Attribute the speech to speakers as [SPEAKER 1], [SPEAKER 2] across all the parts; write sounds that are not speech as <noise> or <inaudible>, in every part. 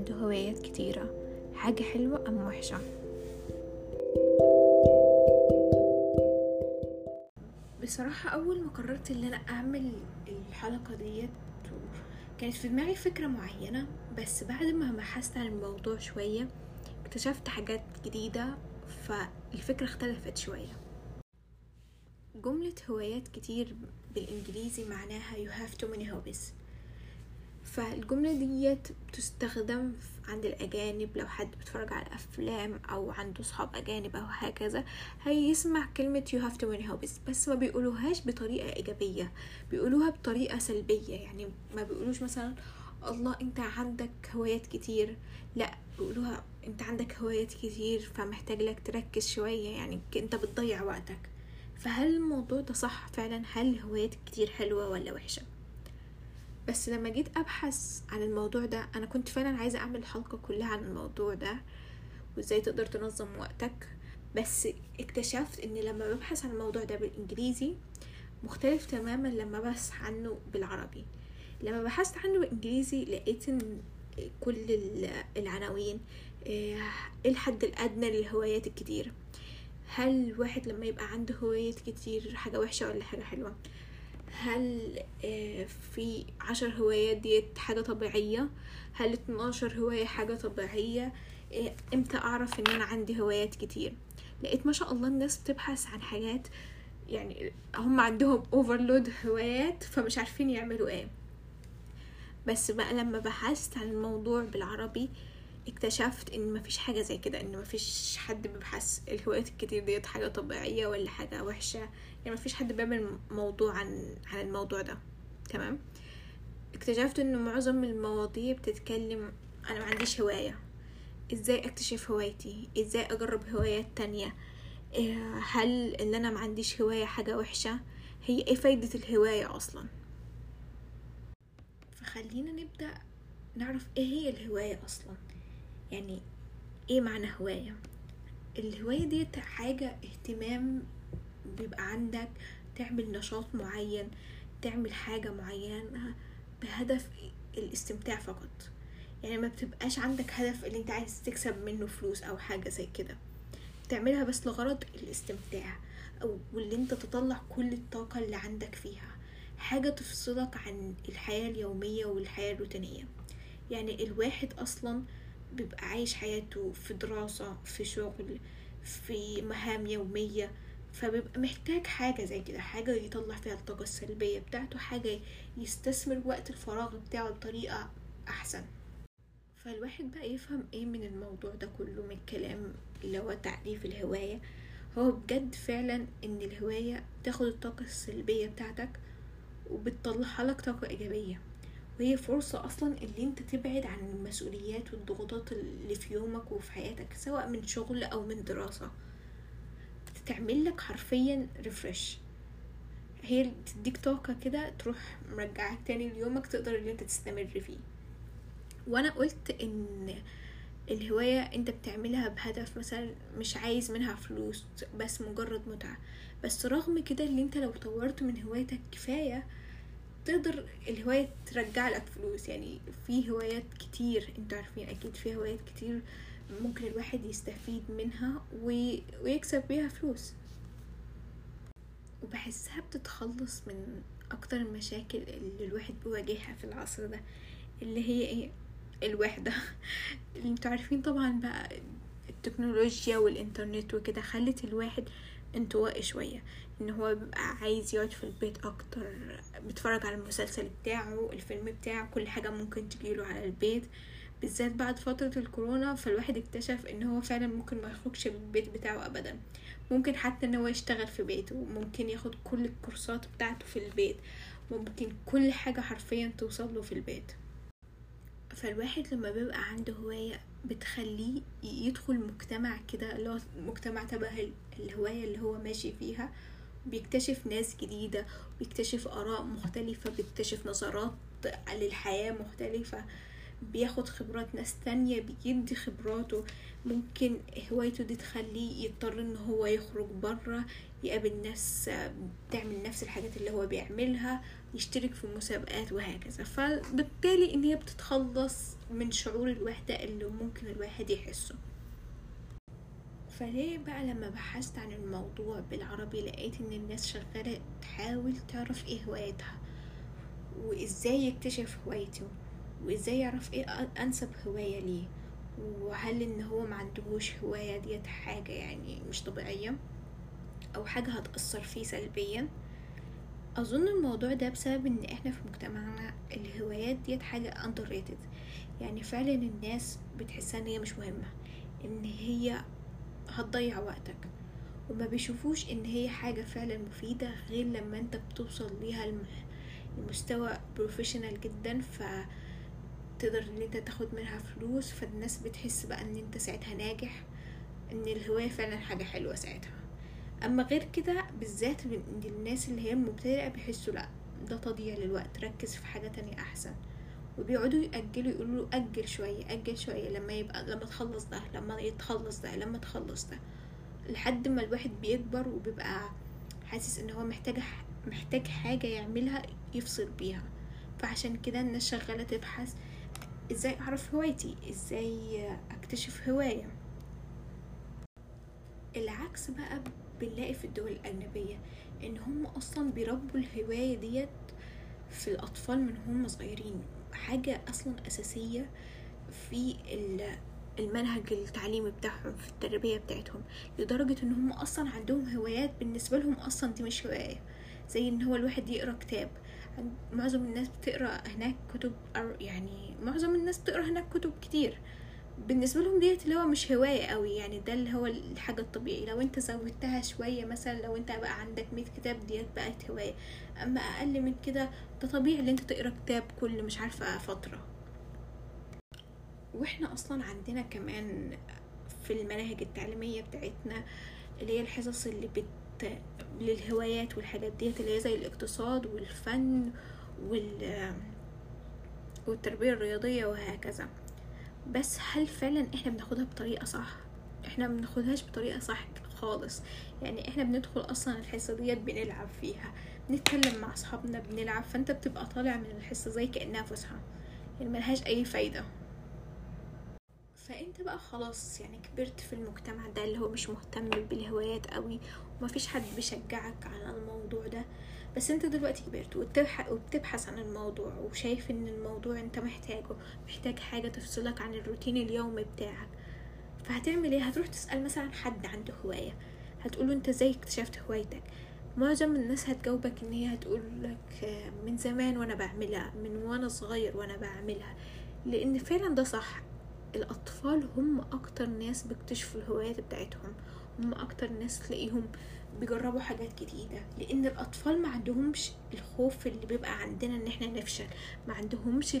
[SPEAKER 1] عنده هوايات كتيرة. حاجة حلوة أم وحشة؟ بصراحة أول ما قررت إن أنا أعمل الحلقة ديت كانت في دماغي فكرة معينة بس بعد ما بحثت عن الموضوع شوية اكتشفت حاجات جديدة فالفكرة اختلفت شوية. جملة هوايات كتير بالإنجليزي معناها you have too many hobbies. فالجملة ديت بتستخدم عند الأجانب لو حد بيتفرج على أفلام أو عنده صحاب أجانب أو هكذا هيسمع كلمة you have too many hobbies بس ما بيقولوهاش بطريقة إيجابية بيقولوها بطريقة سلبية. يعني ما بيقولوش مثلا الله أنت عندك هوايات كتير. لا بيقولوها أنت عندك هوايات كتير فمحتاج لك تركز شوية يعني أنت بتضيع وقتك. فهل الموضوع ده صح فعلا؟ هل الهوايات كتير حلوة ولا وحشة؟ بس لما جيت أبحث عن الموضوع ده أنا كنت فعلا عايزة أعمل الحلقة كلها عن الموضوع ده وإزاي تقدر تنظم وقتك. بس اكتشفت إن لما ببحث عن الموضوع ده بالإنجليزي مختلف تماما لما بحث عنه بالعربي. لما بحثت عنه بالإنجليزي لقيت إن كل العناوين إيه الحد الأدنى للهوايات الكتير. هل الواحد لما يبقى عنده هوايات كتير حاجة وحشة ولا حاجة حلوة؟ هل في عشر هوايات ديت حاجة طبيعية؟ هل اتناشر هواية حاجة طبيعية؟ إمتى أعرف إن أنا عندي هوايات كتير؟ لقيت ما شاء الله الناس بتبحث عن حاجات يعني هم عندهم اوفرلود هوايات فمش عارفين يعملوا إيه. بس بقى لما بحثت عن الموضوع بالعربي اكتشفت إن مفيش حاجة زي كده إن مفيش حد بيبحث الهوايات الكتير ديت حاجة طبيعية ولا حاجة وحشة. يعني مفيش حد بيعمل موضوع عن عن الموضوع ده. تمام؟ اكتشفت إن معظم المواضيع بتتكلم أنا ما عنديش هواية. إزاي أكتشف هوايتي؟ إزاي أجرب هوايات تانية؟ هل إن أنا ما عنديش هواية حاجة وحشة؟ هي إيه فايدة الهواية أصلا؟ فخلينا نبدأ نعرف إيه هي الهواية أصلا. يعني إيه معنى هواية؟ الهواية دي حاجة اهتمام بيبقى عندك تعمل نشاط معين تعمل حاجة معينة بهدف الاستمتاع فقط. يعني ما بتبقاش عندك هدف اللي انت عايز تكسب منه فلوس أو حاجة زي كده. بتعملها بس لغرض الاستمتاع أو واللي انت تطلع كل الطاقة اللي عندك فيها. حاجة تفصلك عن الحياة اليومية والحياة الروتينية. يعني الواحد أصلا بيبقى عايش حياته في دراسة في شغل في مهام يومية فبيبقى محتاج حاجة زي كده حاجة يطلع فيها الطاقة السلبية بتاعته حاجة يستثمر وقت الفراغ بتاعه بطريقة أحسن. فالواحد بقى يفهم إيه من الموضوع ده كله من الكلام اللي هو تعريف الهواية. هو بجد فعلا إن الهواية تاخد الطاقة السلبية بتاعتك وبتطلعها لك طاقة إيجابية. وهي فرصة أصلا اللي أنت تبعد عن المسؤوليات والضغوطات اللي في يومك وفي حياتك سواء من شغل أو من دراسة. بتعمل لك حرفيا ريفرش هي تديك طاقة كده تروح مرجعك تاني ليومك تقدر اللي أنت تستمر فيه. وأنا قلت إن الهواية أنت بتعملها بهدف مثلا مش عايز منها فلوس بس مجرد متعة. بس رغم كده اللي أنت لو طورت من هوايتك كفاية تقدر الهواية ترجع لك فلوس يعني في هوايات كتير أنتوا عارفين أكيد في هوايات كتير ممكن الواحد يستفيد منها ويكسب بيها فلوس. وبحسها بتتخلص من أكتر المشاكل اللي الواحد بيواجهها في العصر ده اللي هي إيه؟ الوحدة. اللي <laughs> أنتوا عارفين طبعا بقى التكنولوجيا والإنترنت وكده خلت الواحد انطوائي شوية إن هو بيبقى عايز يقعد في البيت أكتر بيتفرج على المسلسل بتاعه الفيلم بتاعه كل حاجة ممكن تجيله على البيت. بالذات بعد فترة الكورونا فالواحد اكتشف إن هو فعلا ممكن ما يخرجش من البيت بتاعه ابدا. ممكن حتى إن هو يشتغل في بيته ممكن ياخد كل الكورسات بتاعته في البيت ممكن كل حاجة حرفيا توصل له في البيت. فالواحد لما بيبقى عنده هواية بتخليه يدخل مجتمع كده اللي هو مجتمع تبع الهواية اللي هو ماشي فيها بيكتشف ناس جديدة بيكتشف آراء مختلفة بيكتشف نظرات للحياة مختلفة بياخد خبرات ناس تانية بيدي خبراته. ممكن هوايته دي تخليه يضطر إن هو يخرج برا يقابل ناس بتعمل نفس الحاجات اللي هو بيعملها. يشترك في مسابقات وهكذا. فبالتالي إن هي بتتخلص من شعور الوحدة اللي ممكن الواحد يحسه. فليه بقى لما بحثت عن الموضوع بالعربي لقيت إن الناس شغالة تحاول تعرف إيه هوايتها؟ وإزاي يكتشف هوايته؟ وإزاي يعرف إيه أنسب هواية ليه؟ وهل إن هو معندهوش هواية ديت حاجة يعني مش طبيعية؟ أو حاجة هتأثر فيه سلبيا؟ أظن الموضوع ده بسبب إن إحنا في مجتمعنا الهوايات ديت حاجة underrated. يعني فعلا الناس بتحسها إن هي مش مهمة إن هي هتضيع وقتك وما بيشوفوش إن هي حاجة فعلا مفيدة غير لما أنت بتوصل ليها المستوى بروفيشنال جدا ف تقدر إن أنت تاخد منها فلوس فالناس بتحس بقى إن أنت ساعتها ناجح إن الهواية فعلا حاجة حلوة ساعتها. أما غير كده بالذات إن الناس اللي هي المبتدئة بيحسوا لأ ده تضييع للوقت ركز في حاجة تانية أحسن. وبيقعدوا يأجلوا يقولوا أجل شوية أجل شوية لما يبقى لما تخلص ده لما يتخلص ده لما تخلص ده. لحد ما الواحد بيكبر وبيبقى حاسس إن هو محتاج محتاج حاجة يعملها يفصل بيها. فعشان كده الناس شغالة تبحث إزاي أعرف هوايتي إزاي أكتشف هواية. العكس بقى بنلاقي في الدول الأجنبية إن هم أصلا بيربوا الهواية ديت في الأطفال من هم صغيرين. حاجة أصلا أساسية في المنهج التعليمي بتاعهم في التربية بتاعتهم لدرجة إن هم أصلا عندهم هوايات بالنسبة لهم أصلا دي مش هواية. زي إن هو الواحد يقرأ كتاب. معظم الناس بتقرأ هناك كتب يعني معظم الناس بتقرأ هناك كتب كتير. بالنسبة لهم ديت اللي هو مش هواية قوي يعني ده اللي هو الحاجة الطبيعي لو انت زودتها شوية مثلا لو انت بقى عندك مية كتاب ديت بقت هواية. أما أقل من كده ده طبيعي ان انت تقرا كتاب كل مش عارفة فترة. وإحنا أصلا عندنا كمان في المناهج التعليمية بتاعتنا اللي هي الحصص اللي بت للهوايات والحاجات ديت اللي هي زي الاقتصاد والفن وال والتربية الرياضية وهكذا. بس هل فعلا إحنا بناخدها بطريقة صح؟ إحنا بناخدهاش بطريقة صح خالص. يعني إحنا بندخل أصلا الحصة ديت بنلعب فيها. بنتكلم مع أصحابنا بنلعب. فأنت بتبقى طالع من الحصة زي كأنها فسحة. يعني ملهاش أي فايدة. فأنت بقى خلاص يعني كبرت في المجتمع ده اللي هو مش مهتم بالهوايات قوي. ومفيش حد بيشجعك على الموضوع ده. بس انت دلوقتي كبرت وبتبحث عن الموضوع وشايف ان الموضوع انت محتاجه محتاج حاجة تفصلك عن الروتين اليومي بتاعك فهتعمل إيه؟ هتروح تسأل مثلا حد عنده هواية هتقوله انت إزاي اكتشفت هوايتك؟ معظم الناس هتجاوبك ان هي هتقول لك من زمان وأنا بعملها من وأنا صغير وأنا بعملها لأن فعلا ده صح. الأطفال هم أكتر ناس بيكتشفوا الهوايات بتاعتهم هم أكتر ناس تلاقيهم بيجربوا حاجات جديدة لأن الأطفال ما عندهمش الخوف اللي بيبقى عندنا إن إحنا نفشل. ما عندهمش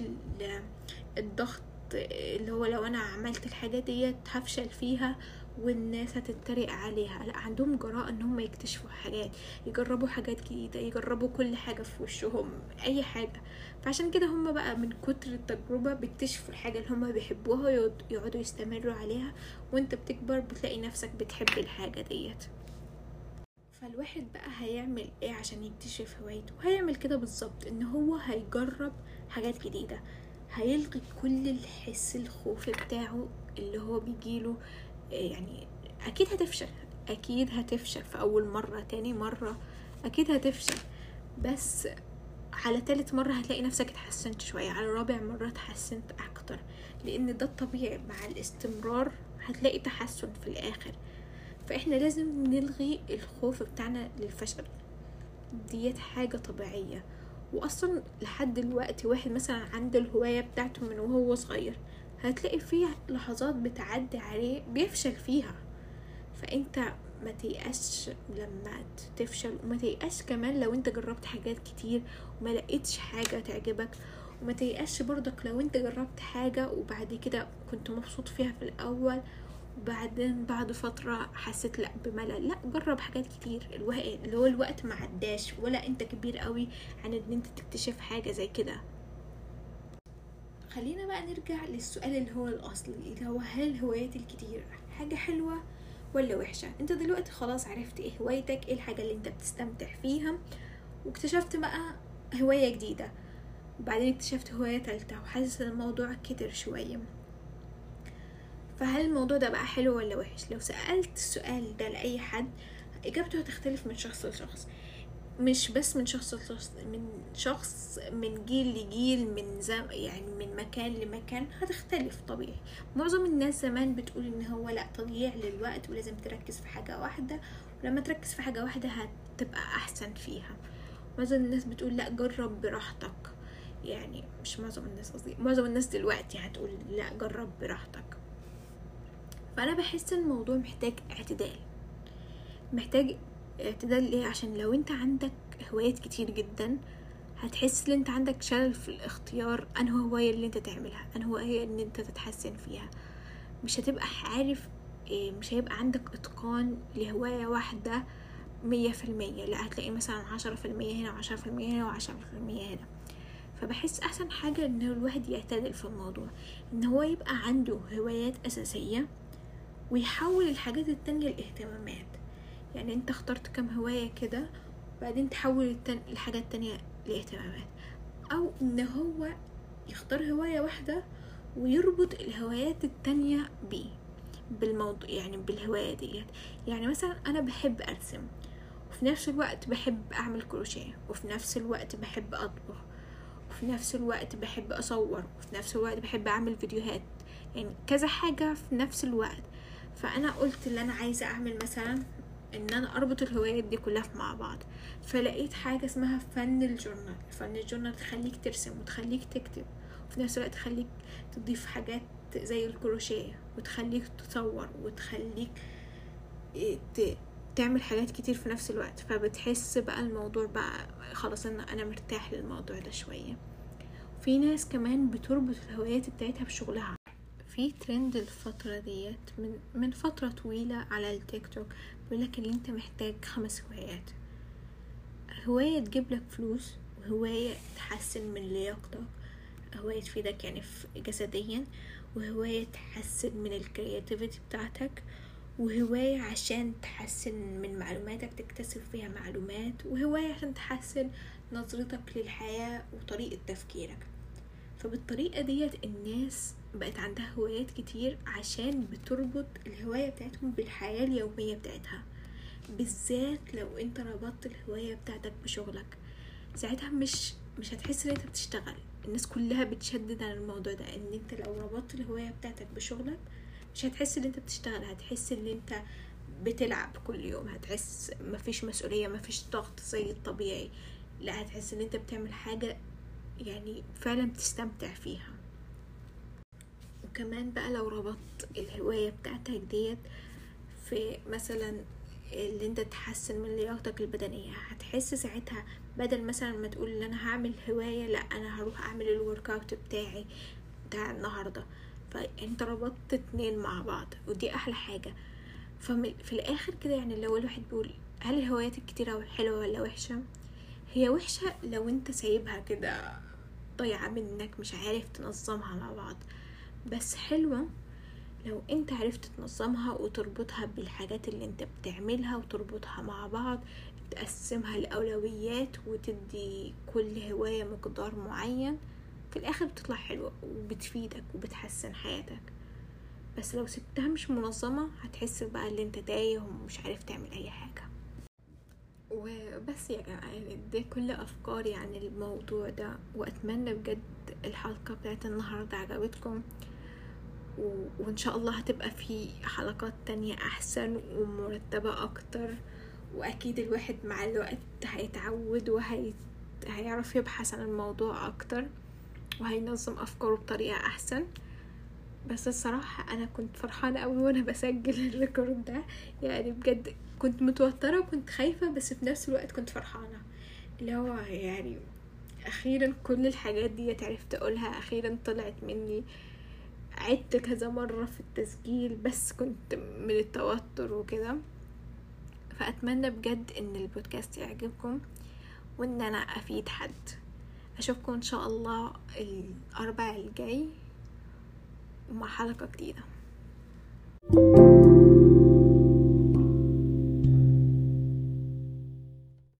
[SPEAKER 1] الضغط اللي هو لو أنا عملت الحاجة ديت هفشل فيها والناس هتتريق عليها. لأ عندهم جراءة إن هم يكتشفوا حاجات يجربوا حاجات جديدة يجربوا كل حاجة في وشهم أي حاجة. فعشان كده هم بقى من كتر التجربة بيكتشفوا الحاجة اللي هم بيحبوها يقعدوا يستمروا عليها. وأنت بتكبر بتلاقي نفسك بتحب الحاجة ديت. فالواحد بقى هيعمل إيه عشان يكتشف هوايته؟ هيعمل كده بالظبط إن هو هيجرب حاجات جديدة. هيلغي كل الحس الخوف بتاعه اللي هو بيجيله يعني أكيد هتفشل أكيد هتفشل في أول مرة تاني مرة أكيد هتفشل. بس على تالت مرة هتلاقي نفسك اتحسنت شوية على رابع مرة اتحسنت أكتر. لأن ده الطبيعي مع الاستمرار هتلاقي تحسن في الآخر. فإحنا لازم نلغي الخوف بتاعنا للفشل. ديت حاجة طبيعية. واصلا لحد دلوقتي واحد مثلا عنده الهواية بتاعته من وهو صغير هتلاقي فيه لحظات بتعدي عليه بيفشل فيها. فإنت ما تيأسش لما تفشل وما تيأسش كمان لو أنت جربت حاجات كتير وما لقيتش حاجة تعجبك. وما تيأسش برضك لو أنت جربت حاجة وبعد كده كنت مبسوط فيها في الأول وبعدين بعد فترة حسيت لا بملل. لا جرب حاجات كتير. اللي هو الوقت ما عداش ولا انت كبير قوي عن ان انت تكتشف حاجة زي كده. خلينا بقى نرجع للسؤال اللي هو الأصلي اللي هو هل الهوايات الكتير حاجة حلوة ولا وحشة؟ انت دلوقتي خلاص عرفت إيه هوايتك إيه الحاجة اللي انت بتستمتع فيها واكتشفت بقى هواية جديدة. وبعدين اكتشفت هواية تالتة وحاسس الموضوع كتر شوية. فهل الموضوع ده بقى حلو ولا وحش؟ لو سألت السؤال ده لأي حد إجابته هتختلف من شخص لشخص. مش بس من شخص لشخص من شخص من جيل لجيل من زم يعني من مكان لمكان هتختلف طبيعي. معظم الناس زمان بتقول إن هو لأ تضييع للوقت ولازم تركز في حاجة واحدة ولما تركز في حاجة واحدة هتبقى أحسن فيها. معظم الناس بتقول لأ جرب براحتك. يعني مش معظم الناس قصدي معظم الناس دلوقتي هتقول لأ جرب براحتك. فأنا بحس إن الموضوع محتاج اعتدال. محتاج اعتدال ليه؟ عشان لو أنت عندك هوايات كتير جدا هتحس إن أنت عندك شلل في الاختيار انه هواية اللي أنت تعملها انه هواية ان أنت تتحسن فيها. مش هتبقى عارف إيه، مش هيبقى عندك إتقان لهواية واحدة مية في المية. لا هتلاقي مثلا عشرة في المية هنا وعشرة في المية هنا وعشرة في المية هنا. فبحس أحسن حاجة إن الواحد يعتدل في الموضوع. إن هو يبقى عنده هوايات أساسية ويحول الحاجات التانية لإهتمامات. يعني انت اخترت كم هواية كده وبعدين تحول التن... الحاجات التانية لإهتمامات. أو إن هو يختار هواية واحدة ويربط الهوايات التانية بيه بالموضوع يعني بالهواية ديت. يعني مثلا أنا بحب أرسم وفي نفس الوقت بحب أعمل كروشيه وفي نفس الوقت بحب أطبخ وفي نفس الوقت بحب أصور وفي نفس الوقت بحب أعمل فيديوهات. يعني كذا حاجة في نفس الوقت. فأنا قلت اللي أنا عايزة أعمل مثلا إن أنا أربط الهوايات دي كلها مع بعض. فلقيت حاجة اسمها فن الجورنال. فن الجورنال تخليك ترسم وتخليك تكتب وفي نفس الوقت تخليك تضيف حاجات زي الكروشيه وتخليك تصور وتخليك إيه، تعمل حاجات كتير في نفس الوقت. فبتحس بقى الموضوع بقى خلاص أنا أنا مرتاح للموضوع ده شوية. في ناس كمان بتربط الهوايات بتاعتها بشغلها. في ترند الفترة ديت من من فترة طويلة على التيك توك بيقولك إن أنت محتاج خمس هوايات. هواية تجيب لك فلوس وهواية تحسن من لياقتك هواية تفيدك يعني في جسديا وهواية تحسن من الكرياتيفيتي بتاعتك وهواية عشان تحسن من معلوماتك تكتسب فيها معلومات وهواية عشان تحسن نظرتك للحياة وطريقة تفكيرك. فبالطريقة ديت الناس بقت عندها هوايات كتير عشان بتربط الهواية بتاعتهم بالحياة اليومية بتاعتها بالذات لو انت ربطت الهواية بتاعتك بشغلك. ساعتها مش مش هتحس ان انت بتشتغل. الناس كلها بتشدد على الموضوع ده ان انت لو ربطت الهواية بتاعتك بشغلك مش هتحس ان انت بتشتغل هتحس ان انت بتلعب كل يوم هتحس مفيش مسؤولية مفيش ضغط زي الطبيعي. لا هتحس ان انت بتعمل حاجة يعني فعلا بتستمتع فيها. وكمان بقى لو ربطت الهواية بتاعتك ديت في مثلا اللي أنت تحسن من لياقتك البدنية هتحس ساعتها بدل مثلا ما تقول إن أنا هعمل هواية لأ أنا هروح أعمل ال workout بتاعي بتاع النهاردة. فأنت ربطت اتنين مع بعض ودي أحلى حاجة. ففي الآخر كده يعني لو الواحد بيقول هل الهوايات الكتيرة حلوة ولا وحشة؟ هي وحشة لو أنت سايبها كده ضايعة منك مش عارف تنظمها مع بعض. بس حلوة لو انت عرفت تنظمها وتربطها بالحاجات اللي انت بتعملها وتربطها مع بعض تقسمها لأولويات وتدي كل هواية مقدار معين في الآخر بتطلع حلوة وبتفيدك وبتحسن حياتك. بس لو سبتها مش منظمة هتحس بقى اللي انت تايه ومش عارف تعمل أي حاجة. وبس يا جماعة يعني دي كل أفكاري عن الموضوع ده وأتمنى بجد الحلقة بتاعت النهاردة عجبتكم. و... وإن شاء الله هتبقى في حلقات تانية أحسن ومرتبة أكتر. وأكيد الواحد مع الوقت هيتعود وهي هيعرف يبحث عن الموضوع أكتر وهينظم أفكاره بطريقة أحسن. بس الصراحة أنا كنت فرحانة أوي وأنا بسجل الريكورد ده. يعني بجد كنت متوترة وكنت خايفة بس في نفس الوقت كنت فرحانة. اللي هو يعني أخيرا كل الحاجات دي عرفت أقولها أخيرا طلعت مني. عدت كذا مرة في التسجيل بس كنت من التوتر وكده. فأتمنى بجد إن البودكاست يعجبكم وإن أنا أفيد حد. أشوفكم إن شاء الله الأربع الجاي مع حلقة جديدة.